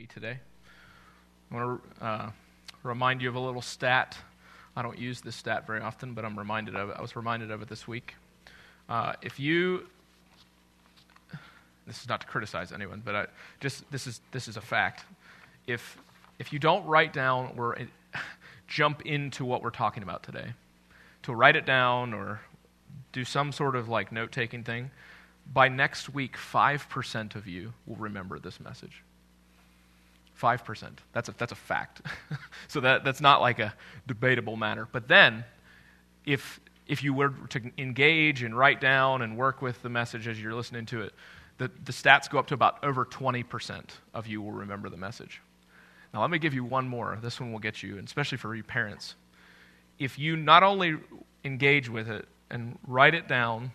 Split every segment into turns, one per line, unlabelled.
be today. I want to uh, remind you of a little stat. I don't use this stat very often, but I'm reminded of it. I was reminded of it this week. Uh, if you, this is not to criticize anyone, but I, just this is this is a fact. If if you don't write down or jump into what we're talking about today, to write it down or do some sort of like note taking thing, by next week, 5% of you will remember this message. 5%. That's a, that's a fact. so that, that's not like a debatable matter. But then, if, if you were to engage and write down and work with the message as you're listening to it, the, the stats go up to about over 20% of you will remember the message. Now, let me give you one more. This one will get you, especially for you parents. If you not only engage with it and write it down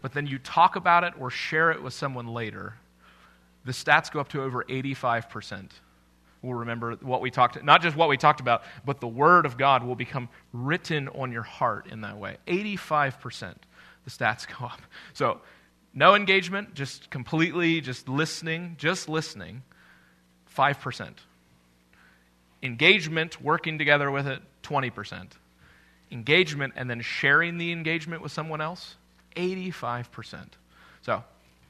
but then you talk about it or share it with someone later, the stats go up to over 85%. We'll remember what we talked, not just what we talked about, but the Word of God will become written on your heart in that way. 85%, the stats go up. So, no engagement, just completely, just listening, just listening, 5%. Engagement, working together with it, 20%. Engagement and then sharing the engagement with someone else, 85%. So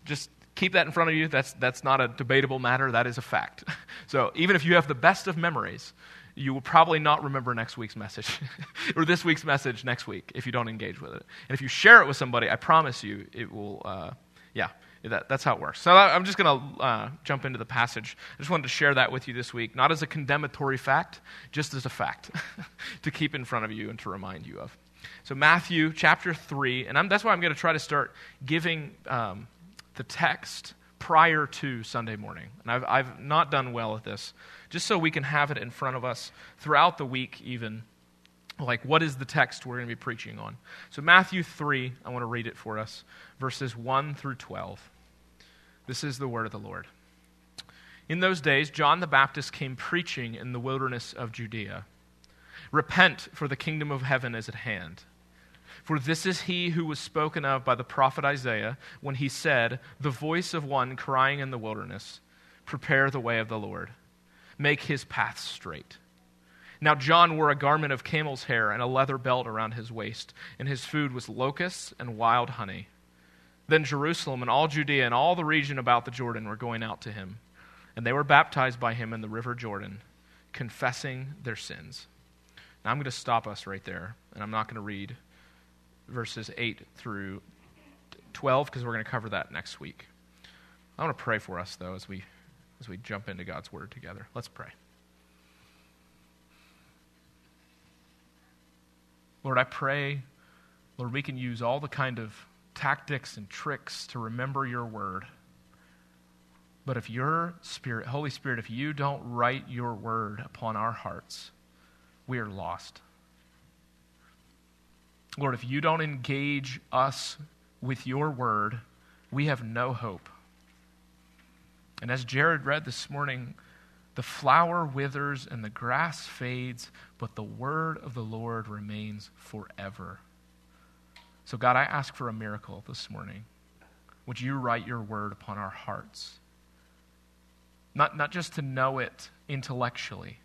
just keep that in front of you. That's, that's not a debatable matter, that is a fact. So even if you have the best of memories, you will probably not remember next week's message or this week's message next week if you don't engage with it. And if you share it with somebody, I promise you it will, uh, yeah, that, that's how it works. So I'm just going to uh, jump into the passage. I just wanted to share that with you this week, not as a condemnatory fact, just as a fact to keep in front of you and to remind you of. So, Matthew chapter 3, and I'm, that's why I'm going to try to start giving um, the text prior to Sunday morning. And I've, I've not done well at this, just so we can have it in front of us throughout the week, even. Like, what is the text we're going to be preaching on? So, Matthew 3, I want to read it for us, verses 1 through 12. This is the word of the Lord. In those days, John the Baptist came preaching in the wilderness of Judea Repent, for the kingdom of heaven is at hand. For this is he who was spoken of by the prophet Isaiah when he said, The voice of one crying in the wilderness, Prepare the way of the Lord, make his path straight. Now John wore a garment of camel's hair and a leather belt around his waist, and his food was locusts and wild honey. Then Jerusalem and all Judea and all the region about the Jordan were going out to him, and they were baptized by him in the river Jordan, confessing their sins. Now, I'm going to stop us right there, and I'm not going to read verses 8 through 12 because we're going to cover that next week. I want to pray for us, though, as we, as we jump into God's Word together. Let's pray. Lord, I pray, Lord, we can use all the kind of tactics and tricks to remember your Word. But if your Spirit, Holy Spirit, if you don't write your Word upon our hearts, we are lost. Lord, if you don't engage us with your word, we have no hope. And as Jared read this morning, the flower withers and the grass fades, but the word of the Lord remains forever. So, God, I ask for a miracle this morning. Would you write your word upon our hearts? Not, not just to know it intellectually,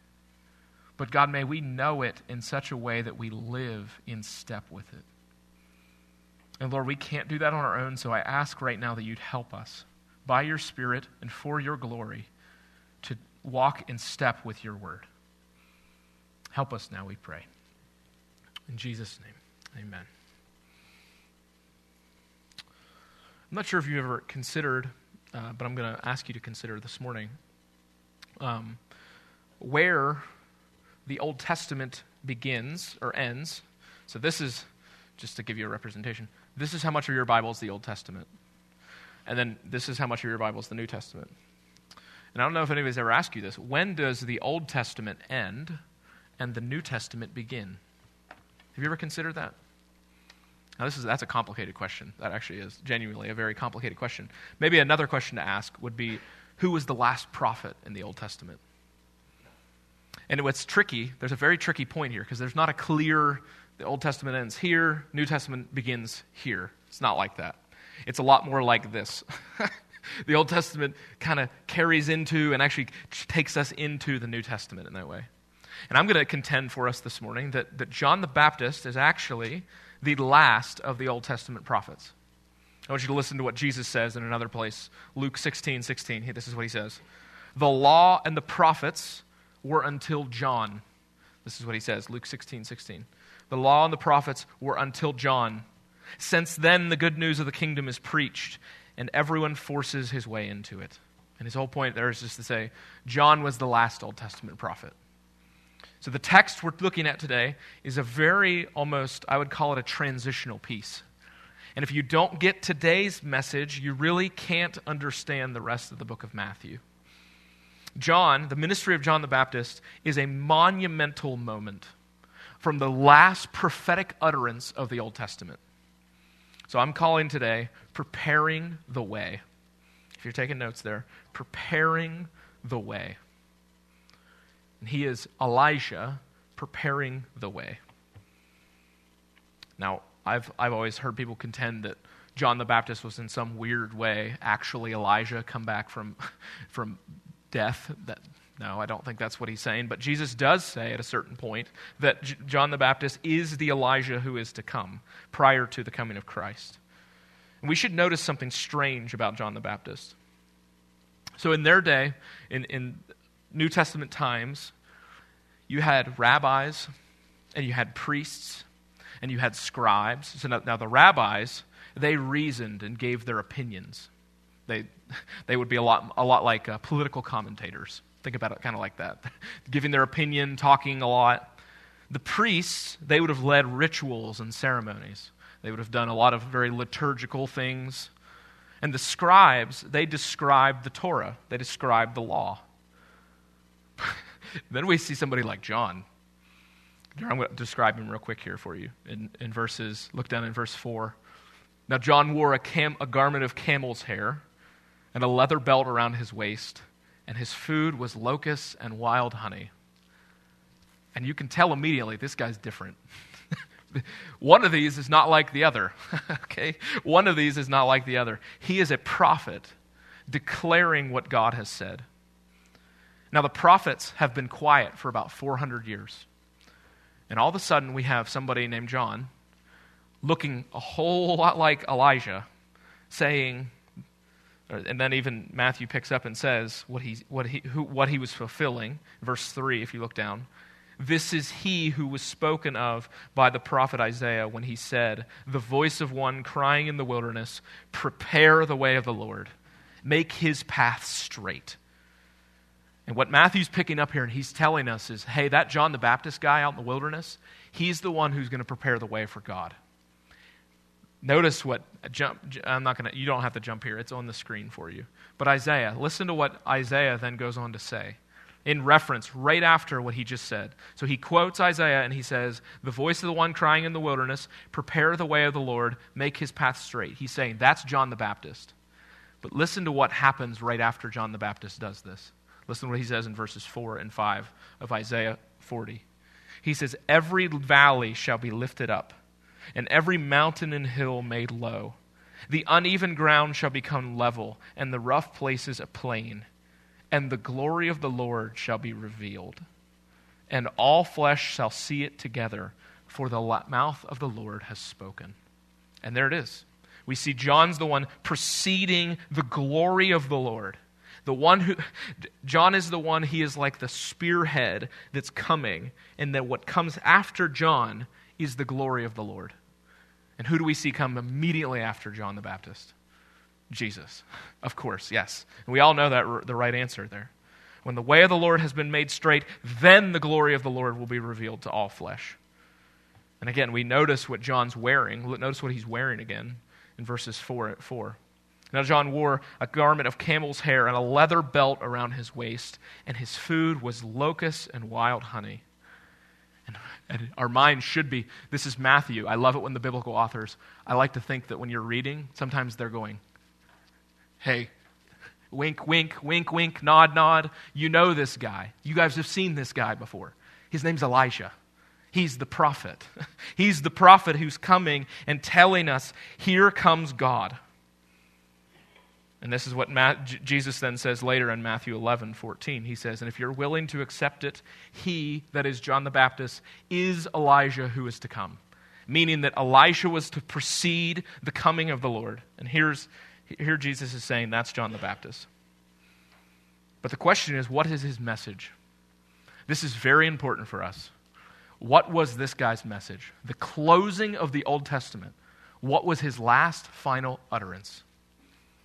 but God, may we know it in such a way that we live in step with it. And Lord, we can't do that on our own, so I ask right now that you'd help us by your Spirit and for your glory to walk in step with your word. Help us now, we pray. In Jesus' name, amen. I'm not sure if you ever considered, uh, but I'm going to ask you to consider this morning um, where the Old Testament begins or ends. So, this is, just to give you a representation, this is how much of your Bible is the Old Testament. And then this is how much of your Bible is the New Testament. And I don't know if anybody's ever asked you this. When does the Old Testament end and the New Testament begin? Have you ever considered that? Now, this is, that's a complicated question. That actually is genuinely a very complicated question. Maybe another question to ask would be who was the last prophet in the Old Testament? And what's tricky, there's a very tricky point here because there's not a clear, the Old Testament ends here, New Testament begins here. It's not like that. It's a lot more like this. the Old Testament kind of carries into and actually takes us into the New Testament in that way. And I'm going to contend for us this morning that, that John the Baptist is actually the last of the Old Testament prophets. I want you to listen to what Jesus says in another place Luke 16 16. This is what he says The law and the prophets were until John. This is what he says Luke 16 16. The law and the prophets were until John. Since then, the good news of the kingdom is preached, and everyone forces his way into it. And his whole point there is just to say John was the last Old Testament prophet. So the text we're looking at today is a very almost, I would call it a transitional piece. And if you don't get today's message, you really can't understand the rest of the book of Matthew. John, the ministry of John the Baptist, is a monumental moment from the last prophetic utterance of the Old Testament. So I'm calling today Preparing the Way. If you're taking notes there, Preparing the Way. And he is Elijah preparing the way. Now, I've, I've always heard people contend that John the Baptist was in some weird way actually Elijah come back from, from death. That, no, I don't think that's what he's saying. But Jesus does say at a certain point that J- John the Baptist is the Elijah who is to come prior to the coming of Christ. And we should notice something strange about John the Baptist. So, in their day, in, in New Testament times, you had rabbis and you had priests and you had scribes. So now, now, the rabbis, they reasoned and gave their opinions. They, they would be a lot, a lot like uh, political commentators. Think about it kind of like that. Giving their opinion, talking a lot. The priests, they would have led rituals and ceremonies. They would have done a lot of very liturgical things. And the scribes, they described the Torah, they described the law. then we see somebody like John. I'm going to describe him real quick here for you. In, in verses, look down in verse 4. Now, John wore a, cam, a garment of camel's hair and a leather belt around his waist, and his food was locusts and wild honey. And you can tell immediately this guy's different. One of these is not like the other. okay? One of these is not like the other. He is a prophet declaring what God has said. Now, the prophets have been quiet for about 400 years. And all of a sudden, we have somebody named John looking a whole lot like Elijah saying, and then even Matthew picks up and says what he, what he, who, what he was fulfilling. Verse 3, if you look down. This is he who was spoken of by the prophet Isaiah when he said, The voice of one crying in the wilderness, Prepare the way of the Lord, make his path straight. And what Matthew's picking up here and he's telling us is hey, that John the Baptist guy out in the wilderness, he's the one who's going to prepare the way for God. Notice what jump I'm not going to you don't have to jump here. It's on the screen for you. But Isaiah, listen to what Isaiah then goes on to say in reference right after what he just said. So he quotes Isaiah and he says, "The voice of the one crying in the wilderness, prepare the way of the Lord, make his path straight." He's saying that's John the Baptist. But listen to what happens right after John the Baptist does this. Listen to what he says in verses 4 and 5 of Isaiah 40. He says, Every valley shall be lifted up, and every mountain and hill made low. The uneven ground shall become level, and the rough places a plain. And the glory of the Lord shall be revealed. And all flesh shall see it together, for the mouth of the Lord has spoken. And there it is. We see John's the one preceding the glory of the Lord. The one who, John is the one, he is like the spearhead that's coming. And that what comes after John is the glory of the Lord. And who do we see come immediately after John the Baptist? Jesus. Of course, yes. And we all know that the right answer there. When the way of the Lord has been made straight, then the glory of the Lord will be revealed to all flesh. And again, we notice what John's wearing. Notice what he's wearing again in verses 4 at 4. Now, John wore a garment of camel's hair and a leather belt around his waist, and his food was locusts and wild honey. And, our mind should be this is Matthew. I love it when the biblical authors, I like to think that when you're reading, sometimes they're going, hey, wink, wink, wink, wink, nod, nod. You know this guy. You guys have seen this guy before. His name's Elijah. He's the prophet. He's the prophet who's coming and telling us, here comes God. And this is what Ma- Jesus then says later in Matthew 11, 14. He says, And if you're willing to accept it, he, that is John the Baptist, is Elijah who is to come. Meaning that Elisha was to precede the coming of the Lord. And here's, here Jesus is saying that's John the Baptist. But the question is, what is his message? This is very important for us. What was this guy's message? The closing of the Old Testament. What was his last final utterance?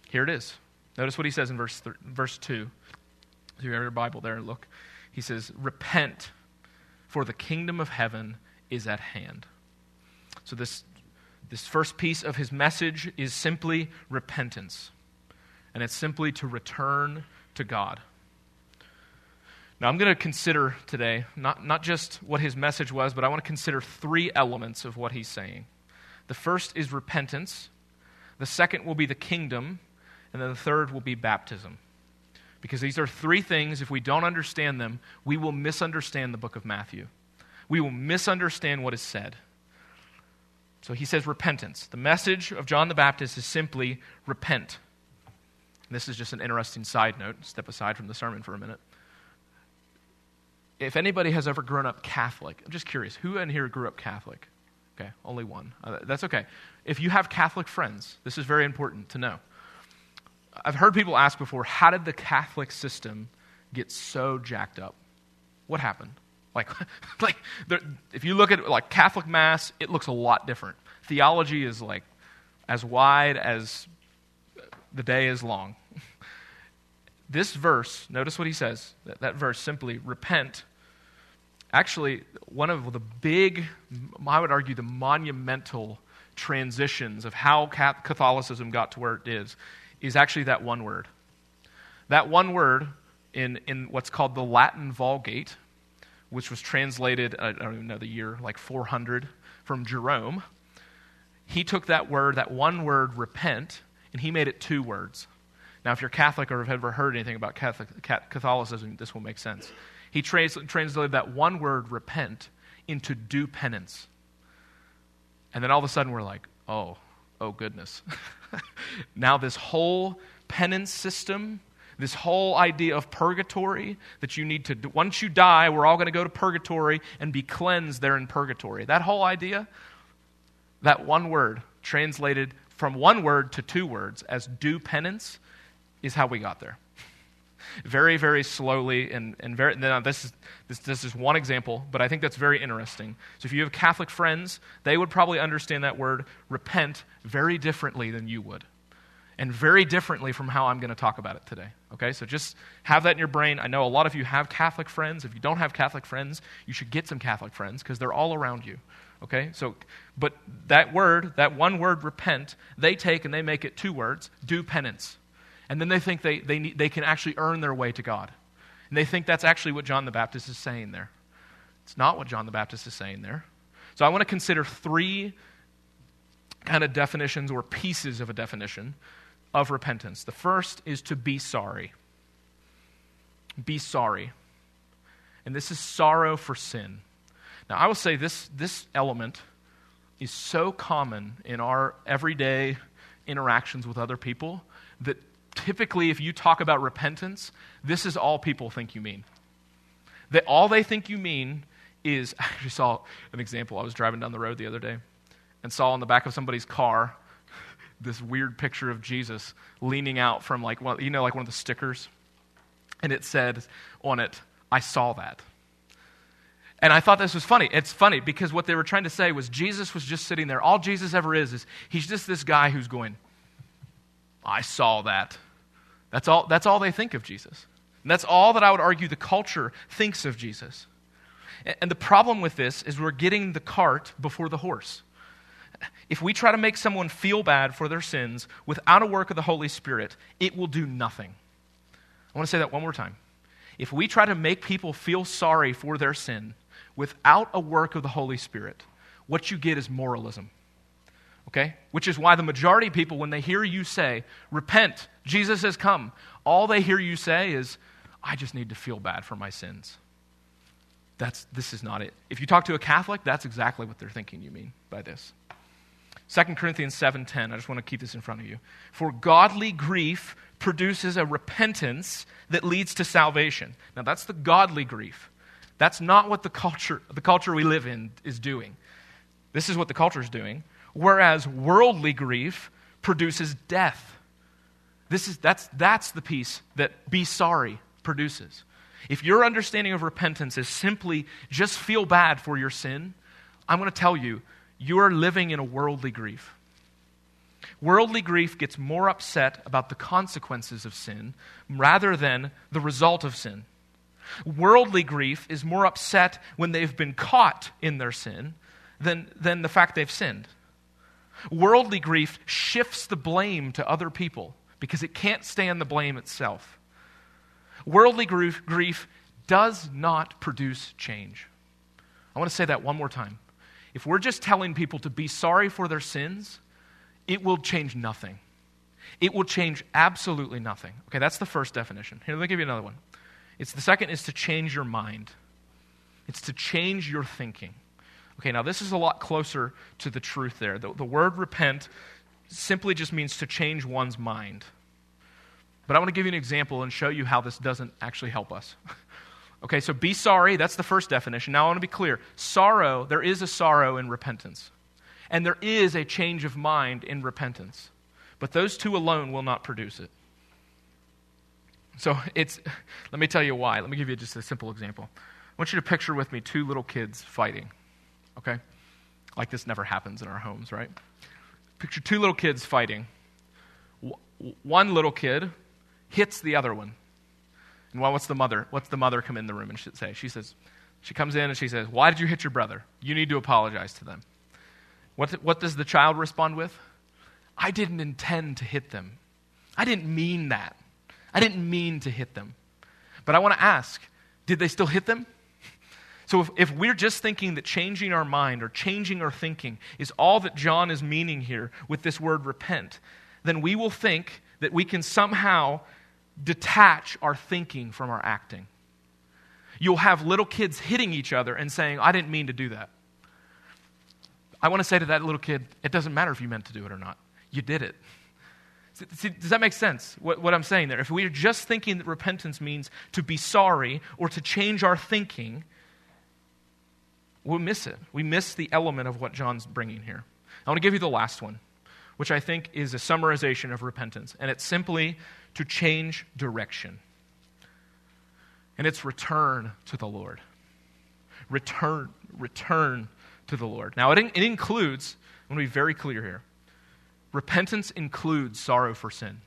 Here it is. Notice what he says in verse, th- verse 2. If you have your Bible there, look. He says, Repent, for the kingdom of heaven is at hand. So, this, this first piece of his message is simply repentance. And it's simply to return to God. Now, I'm going to consider today not, not just what his message was, but I want to consider three elements of what he's saying. The first is repentance, the second will be the kingdom, and then the third will be baptism. Because these are three things, if we don't understand them, we will misunderstand the book of Matthew. We will misunderstand what is said. So he says repentance. The message of John the Baptist is simply repent. This is just an interesting side note. Step aside from the sermon for a minute. If anybody has ever grown up Catholic, I'm just curious, who in here grew up Catholic? Okay, only one. Uh, that's okay. If you have Catholic friends, this is very important to know. I've heard people ask before, how did the Catholic system get so jacked up? What happened? Like, like if you look at like Catholic Mass, it looks a lot different. Theology is like as wide as the day is long. This verse, notice what he says. That, that verse simply, repent. Actually, one of the big, I would argue, the monumental transitions of how Catholicism got to where it is is actually that one word. That one word in, in what's called the Latin Vulgate, which was translated, I don't even know the year, like 400 from Jerome. He took that word, that one word, repent, and he made it two words. Now, if you're Catholic or have ever heard anything about Catholic, Catholicism, this will make sense. He trans, translated that one word, repent, into do penance. And then all of a sudden we're like, oh, oh goodness. now, this whole penance system, this whole idea of purgatory, that you need to, once you die, we're all going to go to purgatory and be cleansed there in purgatory. That whole idea, that one word, translated from one word to two words as do penance, is how we got there. Very, very slowly, and, and very, now this, is, this, this is one example, but I think that's very interesting. So if you have Catholic friends, they would probably understand that word repent very differently than you would, and very differently from how I'm going to talk about it today. Okay, so just have that in your brain. I know a lot of you have Catholic friends. If you don't have Catholic friends, you should get some Catholic friends because they're all around you. Okay, so, but that word, that one word, repent, they take and they make it two words do penance. And then they think they, they, need, they can actually earn their way to God. And they think that's actually what John the Baptist is saying there. It's not what John the Baptist is saying there. So I want to consider three kind of definitions or pieces of a definition of repentance. The first is to be sorry. Be sorry. And this is sorrow for sin. Now, I will say this, this element is so common in our everyday interactions with other people that typically, if you talk about repentance, this is all people think you mean. That all they think you mean is I actually saw an example. I was driving down the road the other day and saw on the back of somebody's car this weird picture of Jesus leaning out from like one, you know like one of the stickers and it said on it I saw that. And I thought this was funny. It's funny because what they were trying to say was Jesus was just sitting there. All Jesus ever is is he's just this guy who's going I saw that. That's all, that's all they think of Jesus. And that's all that I would argue the culture thinks of Jesus. And the problem with this is we're getting the cart before the horse. If we try to make someone feel bad for their sins without a work of the Holy Spirit, it will do nothing. I want to say that one more time. If we try to make people feel sorry for their sin without a work of the Holy Spirit, what you get is moralism. Okay? Which is why the majority of people, when they hear you say, repent, Jesus has come, all they hear you say is, I just need to feel bad for my sins. That's, this is not it. If you talk to a Catholic, that's exactly what they're thinking you mean by this. 2 Corinthians 7:10. I just want to keep this in front of you. For godly grief produces a repentance that leads to salvation. Now that's the godly grief. That's not what the culture the culture we live in is doing. This is what the culture is doing. Whereas worldly grief produces death. This is that's that's the piece that be sorry produces. If your understanding of repentance is simply just feel bad for your sin, I'm going to tell you you are living in a worldly grief. Worldly grief gets more upset about the consequences of sin rather than the result of sin. Worldly grief is more upset when they've been caught in their sin than, than the fact they've sinned. Worldly grief shifts the blame to other people because it can't stand the blame itself. Worldly grief, grief does not produce change. I want to say that one more time. If we're just telling people to be sorry for their sins, it will change nothing. It will change absolutely nothing. Okay, that's the first definition. Here, let me give you another one. It's the second is to change your mind. It's to change your thinking. Okay, now this is a lot closer to the truth there. The, the word repent simply just means to change one's mind. But I want to give you an example and show you how this doesn't actually help us. Okay, so be sorry, that's the first definition. Now I want to be clear. Sorrow, there is a sorrow in repentance. And there is a change of mind in repentance. But those two alone will not produce it. So it's, let me tell you why. Let me give you just a simple example. I want you to picture with me two little kids fighting, okay? Like this never happens in our homes, right? Picture two little kids fighting. One little kid hits the other one. And what's the mother? What's the mother come in the room and say? She says, she comes in and she says, Why did you hit your brother? You need to apologize to them. What, what does the child respond with? I didn't intend to hit them. I didn't mean that. I didn't mean to hit them. But I want to ask did they still hit them? So if, if we're just thinking that changing our mind or changing our thinking is all that John is meaning here with this word repent, then we will think that we can somehow detach our thinking from our acting. You'll have little kids hitting each other and saying, I didn't mean to do that. I want to say to that little kid, it doesn't matter if you meant to do it or not. You did it. See, does that make sense, what, what I'm saying there? If we are just thinking that repentance means to be sorry or to change our thinking, we'll miss it. We miss the element of what John's bringing here. I want to give you the last one, which I think is a summarization of repentance. And it's simply to change direction. And it's return to the Lord. Return, return to the Lord. Now, it, it includes, I'm going to be very clear here repentance includes sorrow for sin,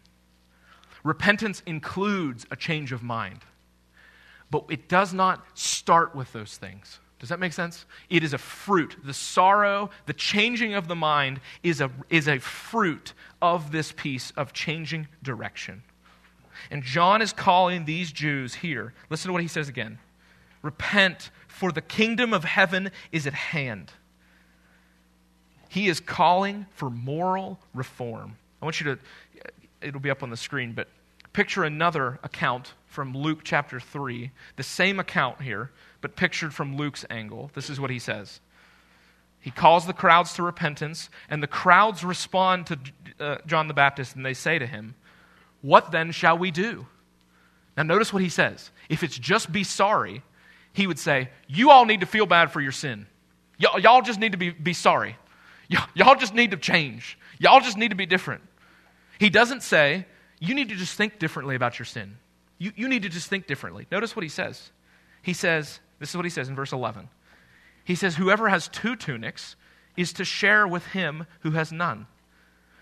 repentance includes a change of mind. But it does not start with those things. Does that make sense? It is a fruit. The sorrow, the changing of the mind is a, is a fruit of this piece of changing direction. And John is calling these Jews here. Listen to what he says again Repent, for the kingdom of heaven is at hand. He is calling for moral reform. I want you to, it'll be up on the screen, but picture another account from Luke chapter 3, the same account here, but pictured from Luke's angle. This is what he says. He calls the crowds to repentance, and the crowds respond to uh, John the Baptist, and they say to him, what then shall we do? Now, notice what he says. If it's just be sorry, he would say, You all need to feel bad for your sin. Y- y'all just need to be, be sorry. Y- y'all just need to change. Y'all just need to be different. He doesn't say, You need to just think differently about your sin. You, you need to just think differently. Notice what he says. He says, This is what he says in verse 11. He says, Whoever has two tunics is to share with him who has none.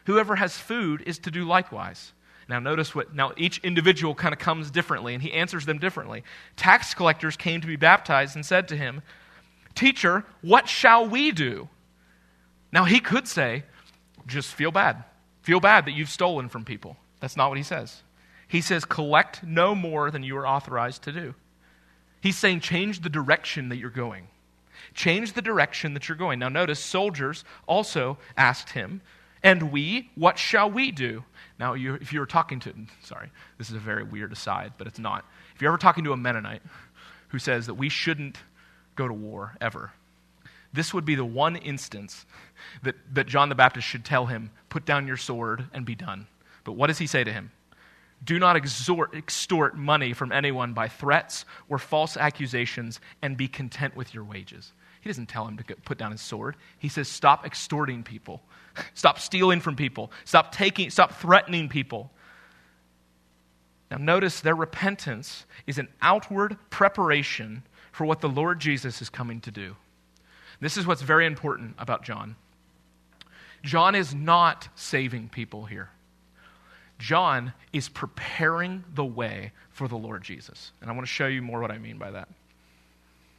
Whoever has food is to do likewise. Now, notice what, now each individual kind of comes differently, and he answers them differently. Tax collectors came to be baptized and said to him, Teacher, what shall we do? Now, he could say, just feel bad. Feel bad that you've stolen from people. That's not what he says. He says, collect no more than you are authorized to do. He's saying, change the direction that you're going. Change the direction that you're going. Now, notice, soldiers also asked him, and we, what shall we do? Now, you, if you were talking to, sorry, this is a very weird aside, but it's not. If you're ever talking to a Mennonite who says that we shouldn't go to war ever, this would be the one instance that, that John the Baptist should tell him, Put down your sword and be done. But what does he say to him? Do not extort, extort money from anyone by threats or false accusations and be content with your wages. He doesn't tell him to put down his sword. He says, Stop extorting people. Stop stealing from people. Stop taking, stop threatening people. Now, notice their repentance is an outward preparation for what the Lord Jesus is coming to do. This is what's very important about John. John is not saving people here. John is preparing the way for the Lord Jesus. And I want to show you more what I mean by that.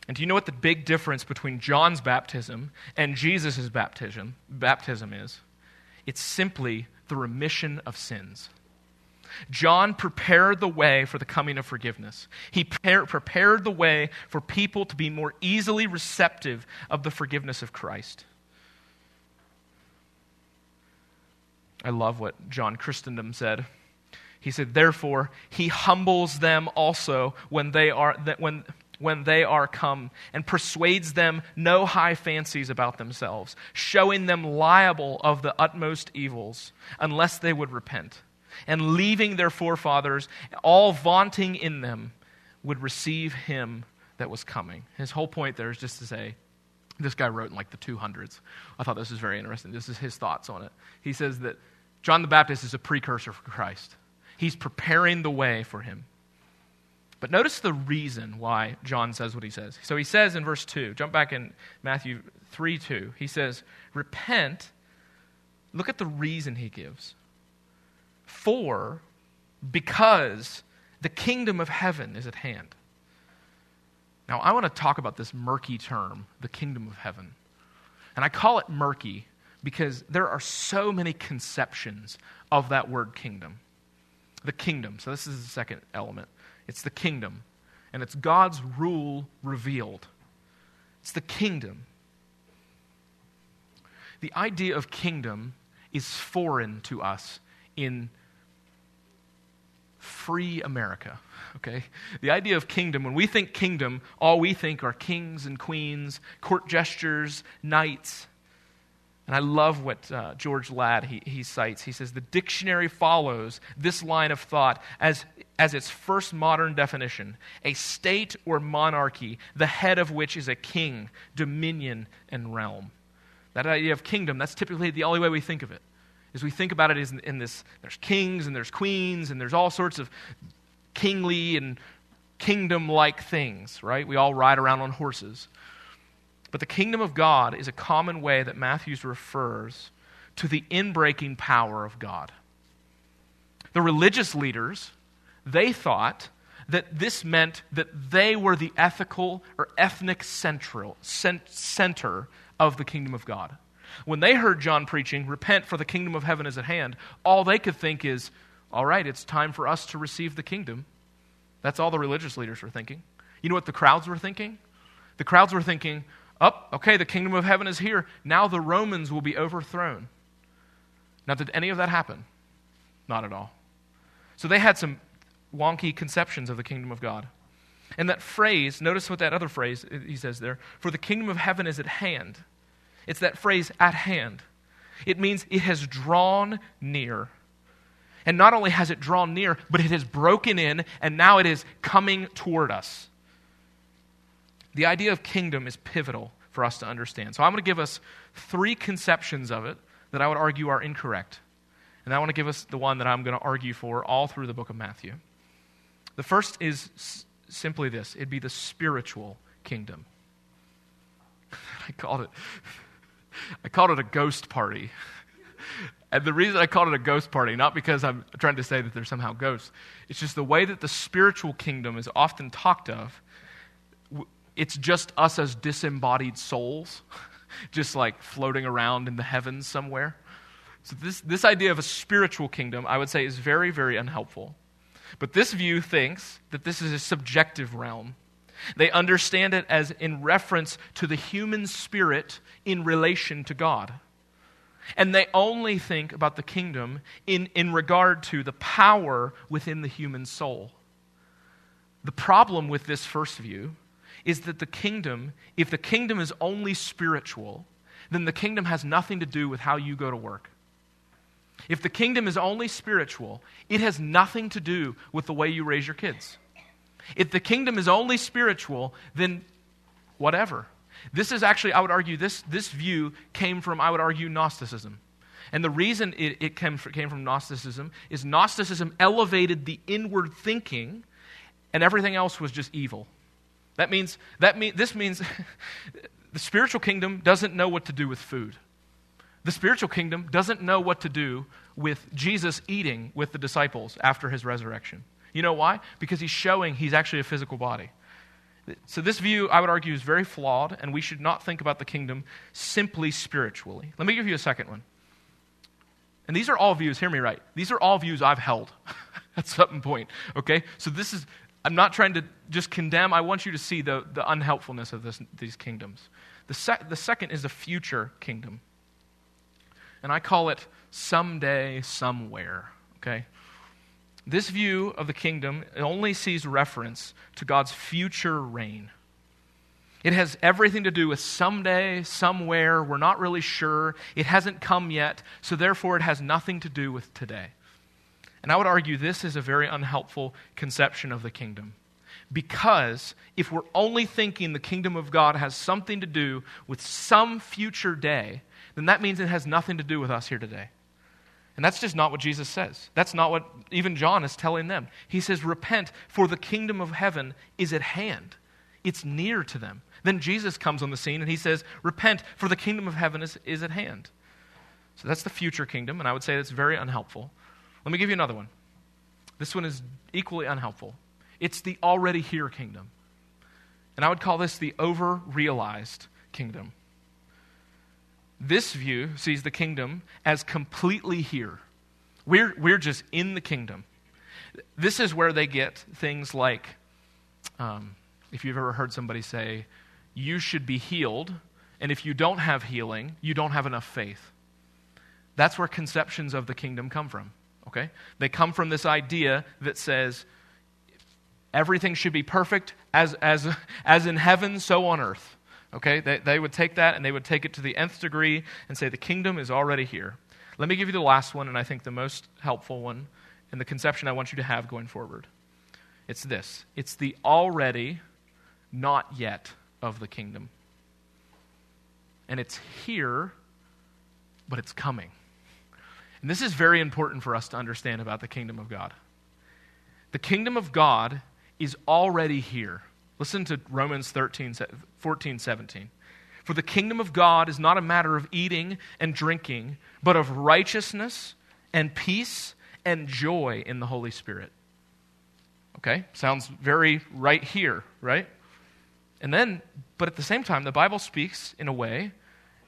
And do you know what the big difference between John's baptism and Jesus' baptism, baptism is? It's simply the remission of sins. John prepared the way for the coming of forgiveness. He prepared the way for people to be more easily receptive of the forgiveness of Christ. I love what John Chrysostom said. He said, Therefore, he humbles them also when they are, when, when they are come and persuades them no high fancies about themselves, showing them liable of the utmost evils, unless they would repent and leaving their forefathers, all vaunting in them, would receive him that was coming. His whole point there is just to say, this guy wrote in like the 200s. I thought this was very interesting. This is his thoughts on it. He says that John the Baptist is a precursor for Christ, he's preparing the way for him. But notice the reason why John says what he says. So he says in verse 2, jump back in Matthew 3 2, he says, Repent. Look at the reason he gives. For, because the kingdom of heaven is at hand. Now, I want to talk about this murky term, the kingdom of heaven. And I call it murky because there are so many conceptions of that word kingdom. The kingdom. So, this is the second element it's the kingdom, and it's God's rule revealed. It's the kingdom. The idea of kingdom is foreign to us in free America. Okay? The idea of kingdom, when we think kingdom, all we think are kings and queens, court gestures, knights. And I love what uh, George Ladd he, he cites. He says the dictionary follows this line of thought as, as its first modern definition a state or monarchy, the head of which is a king, dominion, and realm. That idea of kingdom, that's typically the only way we think of it as we think about it is in, in this there's kings and there's queens and there's all sorts of kingly and kingdom like things, right? We all ride around on horses. But the kingdom of God is a common way that Matthews refers to the inbreaking power of God. The religious leaders, they thought that this meant that they were the ethical or ethnic central, center of the kingdom of God. When they heard John preaching, Repent, for the kingdom of heaven is at hand, all they could think is, All right, it's time for us to receive the kingdom. That's all the religious leaders were thinking. You know what the crowds were thinking? The crowds were thinking, oh, okay, the kingdom of heaven is here. Now the Romans will be overthrown. Now, did any of that happen? Not at all. So they had some wonky conceptions of the kingdom of God. And that phrase, notice what that other phrase uh, he says there for the kingdom of heaven is at hand. It's that phrase, at hand. It means it has drawn near. And not only has it drawn near, but it has broken in, and now it is coming toward us. The idea of kingdom is pivotal for us to understand. So I'm going to give us three conceptions of it that I would argue are incorrect. And I want to give us the one that I'm going to argue for all through the book of Matthew. The first is s- simply this it'd be the spiritual kingdom. I called it I called it a ghost party. And the reason I called it a ghost party, not because I'm trying to say that there's somehow ghosts, it's just the way that the spiritual kingdom is often talked of. It's just us as disembodied souls, just like floating around in the heavens somewhere. So, this, this idea of a spiritual kingdom, I would say, is very, very unhelpful. But this view thinks that this is a subjective realm they understand it as in reference to the human spirit in relation to God. And they only think about the kingdom in, in regard to the power within the human soul. The problem with this first view is that the kingdom, if the kingdom is only spiritual, then the kingdom has nothing to do with how you go to work. If the kingdom is only spiritual, it has nothing to do with the way you raise your kids. If the kingdom is only spiritual, then whatever. This is actually, I would argue, this, this view came from, I would argue, Gnosticism. And the reason it, it came, came from Gnosticism is Gnosticism elevated the inward thinking, and everything else was just evil. That means, that mean, this means the spiritual kingdom doesn't know what to do with food. The spiritual kingdom doesn't know what to do with Jesus eating with the disciples after his resurrection. You know why? Because he's showing he's actually a physical body. So, this view, I would argue, is very flawed, and we should not think about the kingdom simply spiritually. Let me give you a second one. And these are all views, hear me right. These are all views I've held at some point, okay? So, this is, I'm not trying to just condemn, I want you to see the, the unhelpfulness of this, these kingdoms. The, the second is the future kingdom. And I call it someday, somewhere, okay? This view of the kingdom only sees reference to God's future reign. It has everything to do with someday, somewhere, we're not really sure. It hasn't come yet, so therefore it has nothing to do with today. And I would argue this is a very unhelpful conception of the kingdom. Because if we're only thinking the kingdom of God has something to do with some future day, then that means it has nothing to do with us here today. And that's just not what Jesus says. That's not what even John is telling them. He says, Repent, for the kingdom of heaven is at hand, it's near to them. Then Jesus comes on the scene and he says, Repent, for the kingdom of heaven is, is at hand. So that's the future kingdom, and I would say that's very unhelpful. Let me give you another one. This one is equally unhelpful. It's the already here kingdom. And I would call this the over realized kingdom. This view sees the kingdom as completely here. We're, we're just in the kingdom. This is where they get things like um, if you've ever heard somebody say, you should be healed, and if you don't have healing, you don't have enough faith. That's where conceptions of the kingdom come from. Okay? They come from this idea that says everything should be perfect as, as, as in heaven, so on earth. Okay? They, they would take that and they would take it to the nth degree and say the kingdom is already here. Let me give you the last one, and I think the most helpful one, and the conception I want you to have going forward. It's this it's the already, not yet of the kingdom. And it's here, but it's coming. And this is very important for us to understand about the kingdom of God. The kingdom of God is already here. Listen to Romans 13, 14, 17. For the kingdom of God is not a matter of eating and drinking, but of righteousness and peace and joy in the Holy Spirit. Okay, sounds very right here, right? And then, but at the same time, the Bible speaks in a way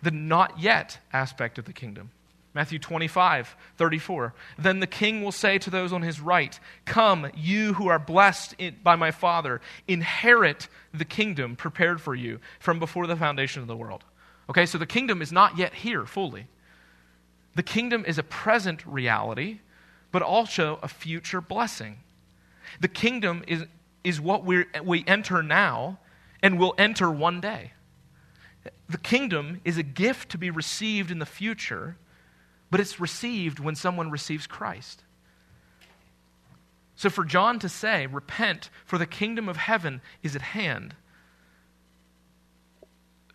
the not yet aspect of the kingdom. Matthew 25, 34. Then the king will say to those on his right, Come, you who are blessed by my Father, inherit the kingdom prepared for you from before the foundation of the world. Okay, so the kingdom is not yet here fully. The kingdom is a present reality, but also a future blessing. The kingdom is, is what we we enter now and will enter one day. The kingdom is a gift to be received in the future but it's received when someone receives Christ. So for John to say, Repent, for the kingdom of heaven is at hand.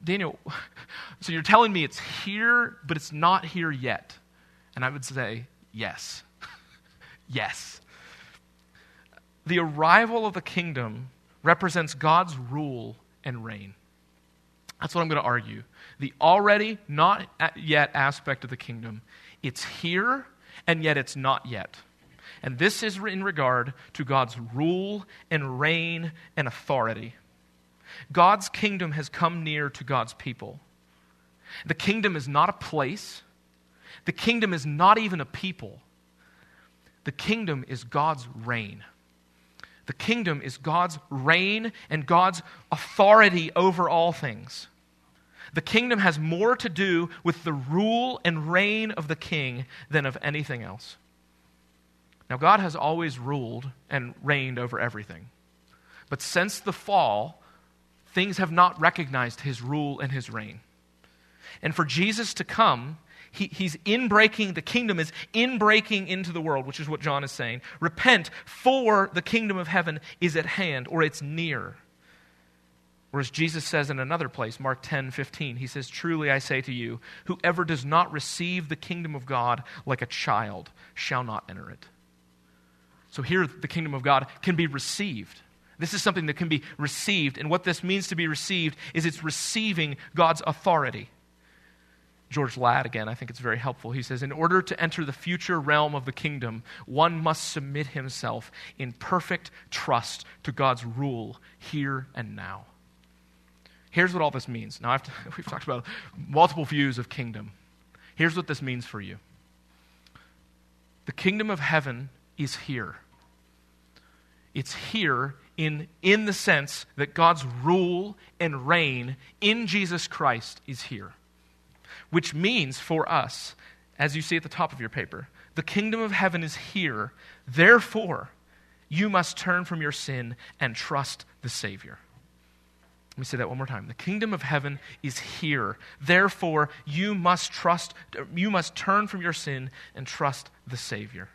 Daniel, so you're telling me it's here, but it's not here yet. And I would say, Yes. yes. The arrival of the kingdom represents God's rule and reign. That's what I'm going to argue. The already, not yet aspect of the kingdom it's here, and yet it's not yet. And this is in regard to God's rule and reign and authority. God's kingdom has come near to God's people. The kingdom is not a place, the kingdom is not even a people. The kingdom is God's reign. The kingdom is God's reign and God's authority over all things. The kingdom has more to do with the rule and reign of the king than of anything else. Now, God has always ruled and reigned over everything. But since the fall, things have not recognized his rule and his reign. And for Jesus to come, he, he's inbreaking, the kingdom is in breaking into the world, which is what John is saying. Repent, for the kingdom of heaven is at hand, or it's near. Or as Jesus says in another place, Mark 10 15, he says, Truly I say to you, whoever does not receive the kingdom of God like a child shall not enter it. So here, the kingdom of God can be received. This is something that can be received. And what this means to be received is it's receiving God's authority. George Ladd, again, I think it's very helpful. He says, In order to enter the future realm of the kingdom, one must submit himself in perfect trust to God's rule here and now. Here's what all this means. Now, we've talked about multiple views of kingdom. Here's what this means for you the kingdom of heaven is here. It's here in, in the sense that God's rule and reign in Jesus Christ is here which means for us, as you see at the top of your paper, the kingdom of heaven is here. Therefore, you must turn from your sin and trust the Savior. Let me say that one more time. The kingdom of heaven is here. Therefore, you must trust, you must turn from your sin and trust the Savior.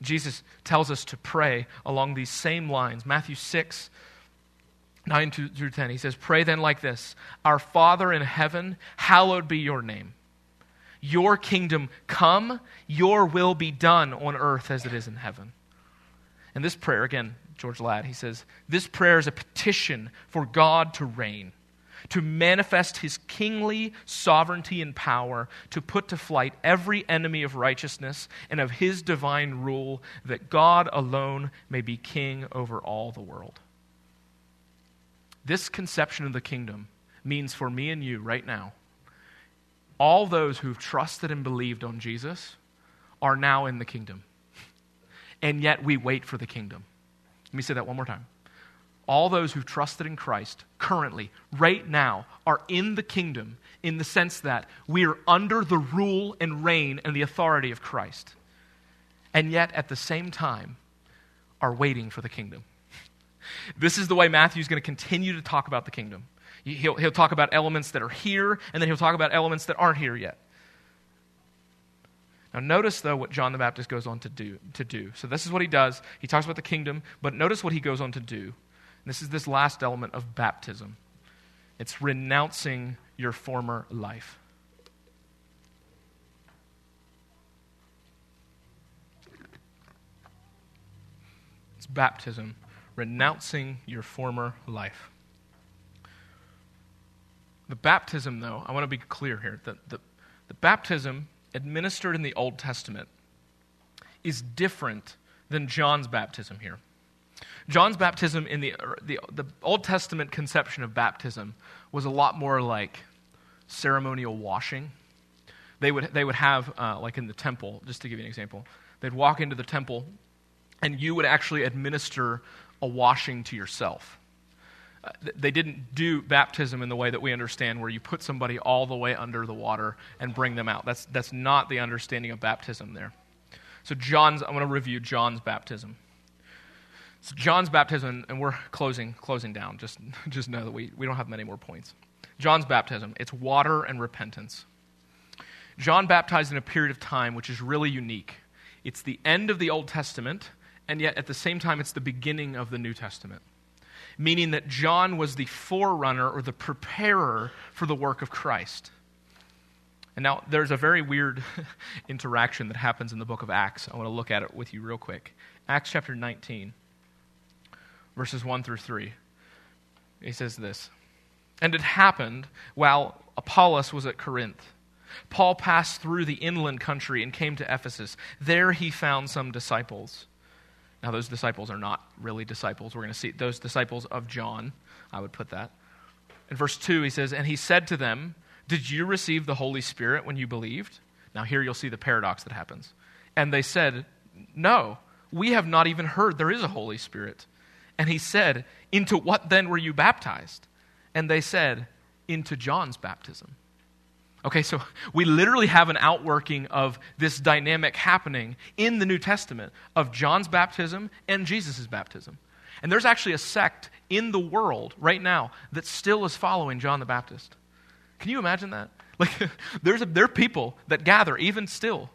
Jesus tells us to pray along these same lines. Matthew 6, 9 through 10. He says, Pray then like this Our Father in heaven, hallowed be your name. Your kingdom come, your will be done on earth as it is in heaven. And this prayer, again, George Ladd, he says, this prayer is a petition for God to reign, to manifest his kingly sovereignty and power, to put to flight every enemy of righteousness and of his divine rule, that God alone may be king over all the world. This conception of the kingdom means for me and you right now, all those who've trusted and believed on Jesus are now in the kingdom. And yet we wait for the kingdom. Let me say that one more time. All those who've trusted in Christ currently, right now, are in the kingdom in the sense that we are under the rule and reign and the authority of Christ. And yet, at the same time, are waiting for the kingdom. This is the way Matthew's going to continue to talk about the kingdom. He'll, he'll talk about elements that are here, and then he'll talk about elements that aren't here yet. Now, notice, though, what John the Baptist goes on to do, to do. So, this is what he does. He talks about the kingdom, but notice what he goes on to do. And this is this last element of baptism it's renouncing your former life. It's baptism renouncing your former life. The baptism, though, I want to be clear here that the, the baptism administered in the Old Testament is different than John's baptism here. John's baptism in the, the, the Old Testament conception of baptism was a lot more like ceremonial washing. They would, they would have, uh, like in the temple, just to give you an example, they'd walk into the temple and you would actually administer a washing to yourself. They didn't do baptism in the way that we understand, where you put somebody all the way under the water and bring them out. That's, that's not the understanding of baptism there. So, John's, I'm going to review John's baptism. So John's baptism, and we're closing, closing down. Just, just know that we, we don't have many more points. John's baptism, it's water and repentance. John baptized in a period of time which is really unique. It's the end of the Old Testament, and yet at the same time, it's the beginning of the New Testament. Meaning that John was the forerunner or the preparer for the work of Christ. And now there's a very weird interaction that happens in the book of Acts. I want to look at it with you real quick. Acts chapter 19, verses 1 through 3. He says this And it happened while Apollos was at Corinth. Paul passed through the inland country and came to Ephesus. There he found some disciples. Now, those disciples are not really disciples. We're going to see those disciples of John, I would put that. In verse 2, he says, And he said to them, Did you receive the Holy Spirit when you believed? Now, here you'll see the paradox that happens. And they said, No, we have not even heard there is a Holy Spirit. And he said, Into what then were you baptized? And they said, Into John's baptism. Okay, so we literally have an outworking of this dynamic happening in the New Testament of John's baptism and Jesus' baptism. And there's actually a sect in the world right now that still is following John the Baptist. Can you imagine that? Like, there's a, there are people that gather, even still,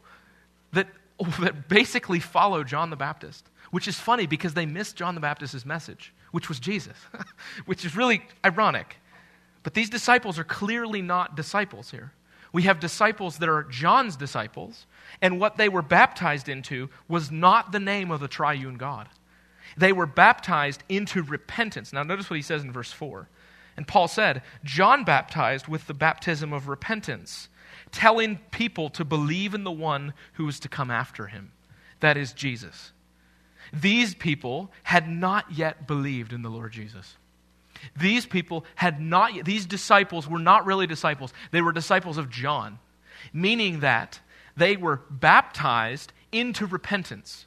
that, that basically follow John the Baptist, which is funny because they missed John the Baptist's message, which was Jesus, which is really ironic. But these disciples are clearly not disciples here. We have disciples that are John's disciples, and what they were baptized into was not the name of the triune God. They were baptized into repentance. Now, notice what he says in verse 4. And Paul said, John baptized with the baptism of repentance, telling people to believe in the one who was to come after him. That is Jesus. These people had not yet believed in the Lord Jesus. These people had not these disciples were not really disciples. They were disciples of John, meaning that they were baptized into repentance,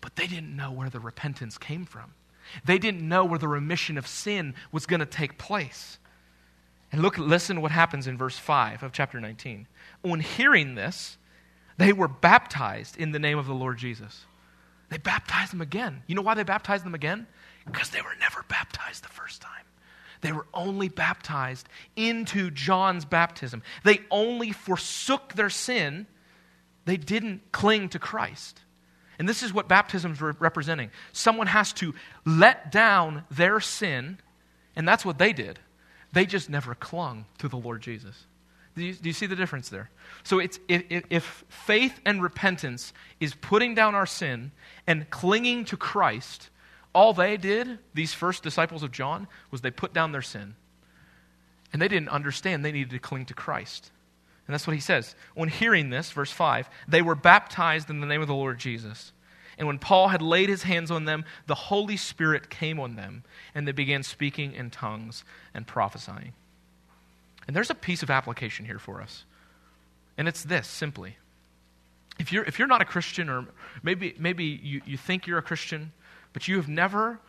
but they didn't know where the repentance came from. They didn't know where the remission of sin was going to take place. And look, listen what happens in verse 5 of chapter 19. On hearing this, they were baptized in the name of the Lord Jesus. They baptized them again. You know why they baptized them again? Because they were never baptized the first time. They were only baptized into John's baptism. They only forsook their sin, they didn't cling to Christ. And this is what baptism is representing. Someone has to let down their sin, and that's what they did. They just never clung to the Lord Jesus. Do you, do you see the difference there? So it's, if, if faith and repentance is putting down our sin and clinging to Christ, all they did, these first disciples of John, was they put down their sin. And they didn't understand they needed to cling to Christ. And that's what he says. When hearing this, verse 5, they were baptized in the name of the Lord Jesus. And when Paul had laid his hands on them, the Holy Spirit came on them, and they began speaking in tongues and prophesying. And there's a piece of application here for us. And it's this simply. If you're, if you're not a Christian, or maybe, maybe you, you think you're a Christian, but you have never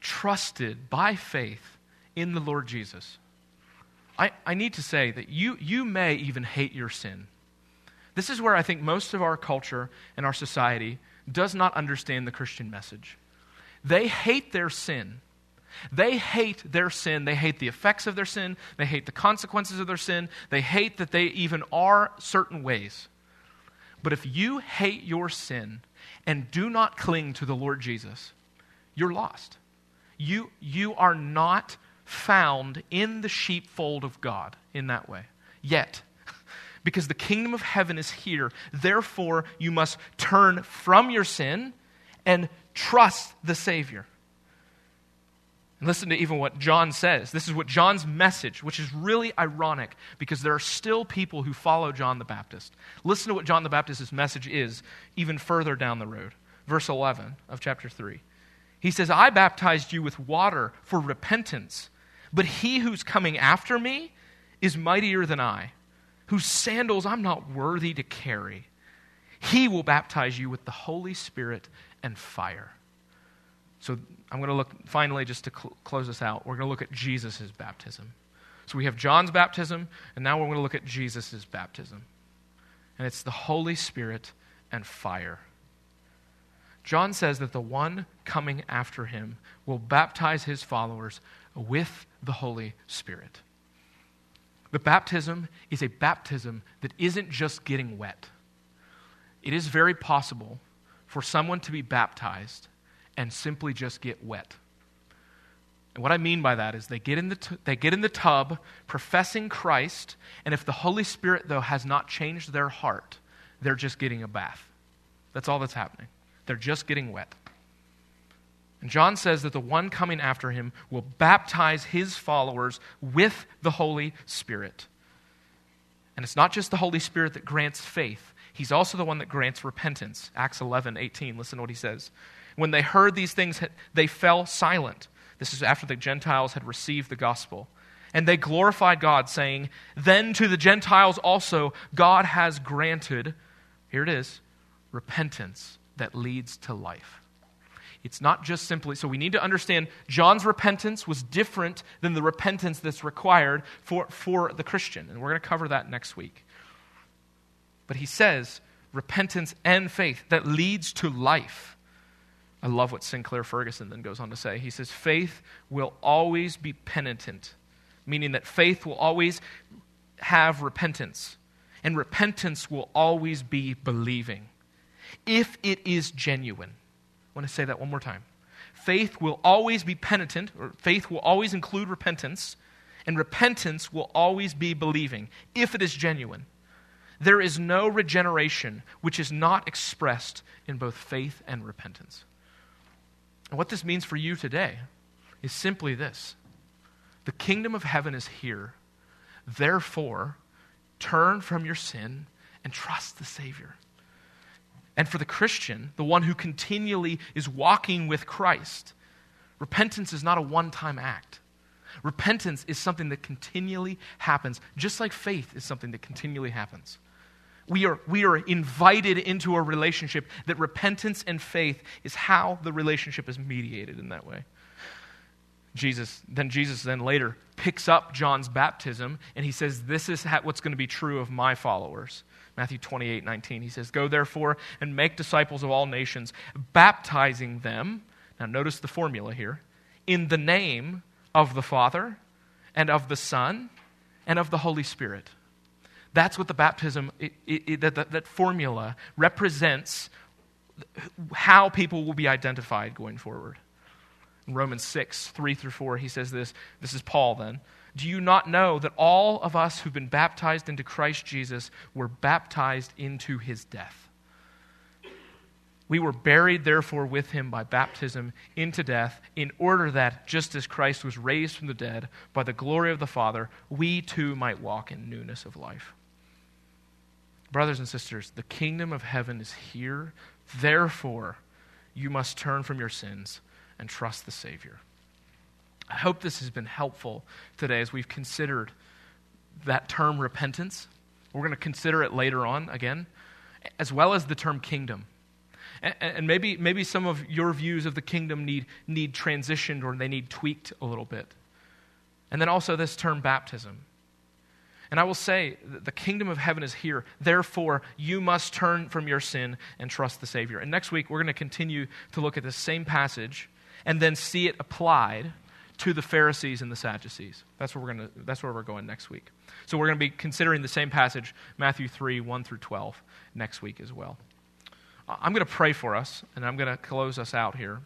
trusted by faith in the Lord Jesus, I, I need to say that you, you may even hate your sin. This is where I think most of our culture and our society does not understand the Christian message. They hate their sin. They hate their sin. They hate the effects of their sin. They hate the consequences of their sin. They hate that they even are certain ways. But if you hate your sin and do not cling to the Lord Jesus, you're lost. You, you are not found in the sheepfold of God in that way. Yet, because the kingdom of heaven is here, therefore you must turn from your sin and trust the Savior. And listen to even what John says. This is what John's message, which is really ironic because there are still people who follow John the Baptist. Listen to what John the Baptist's message is even further down the road. Verse 11 of chapter 3. He says, I baptized you with water for repentance, but he who's coming after me is mightier than I, whose sandals I'm not worthy to carry. He will baptize you with the Holy Spirit and fire. So I'm going to look, finally, just to cl- close this out, we're going to look at Jesus' baptism. So we have John's baptism, and now we're going to look at Jesus' baptism. And it's the Holy Spirit and fire. John says that the one coming after him will baptize his followers with the Holy Spirit. The baptism is a baptism that isn't just getting wet. It is very possible for someone to be baptized and simply just get wet. And what I mean by that is they get in the, t- they get in the tub professing Christ, and if the Holy Spirit, though, has not changed their heart, they're just getting a bath. That's all that's happening. They're just getting wet. And John says that the one coming after him will baptize his followers with the Holy Spirit. And it's not just the Holy Spirit that grants faith, he's also the one that grants repentance. Acts 11, 18. Listen to what he says. When they heard these things, they fell silent. This is after the Gentiles had received the gospel. And they glorified God, saying, Then to the Gentiles also God has granted, here it is, repentance that leads to life. It's not just simply, so we need to understand John's repentance was different than the repentance that's required for, for the Christian. And we're going to cover that next week. But he says repentance and faith that leads to life. I love what Sinclair Ferguson then goes on to say. He says, Faith will always be penitent, meaning that faith will always have repentance, and repentance will always be believing if it is genuine. I want to say that one more time. Faith will always be penitent, or faith will always include repentance, and repentance will always be believing if it is genuine. There is no regeneration which is not expressed in both faith and repentance. And what this means for you today is simply this the kingdom of heaven is here. Therefore, turn from your sin and trust the Savior. And for the Christian, the one who continually is walking with Christ, repentance is not a one time act. Repentance is something that continually happens, just like faith is something that continually happens. We are, we are invited into a relationship that repentance and faith is how the relationship is mediated in that way. Jesus, then Jesus then later picks up John's baptism and he says, This is what's going to be true of my followers. Matthew 28 19. He says, Go therefore and make disciples of all nations, baptizing them. Now, notice the formula here in the name of the Father and of the Son and of the Holy Spirit. That's what the baptism, it, it, that, that, that formula represents how people will be identified going forward. In Romans 6, 3 through 4, he says this. This is Paul then. Do you not know that all of us who've been baptized into Christ Jesus were baptized into his death? We were buried, therefore, with him by baptism into death, in order that, just as Christ was raised from the dead by the glory of the Father, we too might walk in newness of life. Brothers and sisters, the kingdom of heaven is here. Therefore, you must turn from your sins and trust the Savior. I hope this has been helpful today as we've considered that term repentance. We're going to consider it later on again, as well as the term kingdom. And, maybe, maybe some of your views of the kingdom need, need transitioned or they need tweaked a little bit. And then also this term baptism. And I will say, the kingdom of heaven is here. Therefore, you must turn from your sin and trust the Savior. And next week, we're going to continue to look at the same passage and then see it applied to the Pharisees and the Sadducees. That's where we're, going to, that's where we're going next week. So we're going to be considering the same passage, Matthew 3, 1 through 12, next week as well. I'm going to pray for us, and I'm going to close us out here.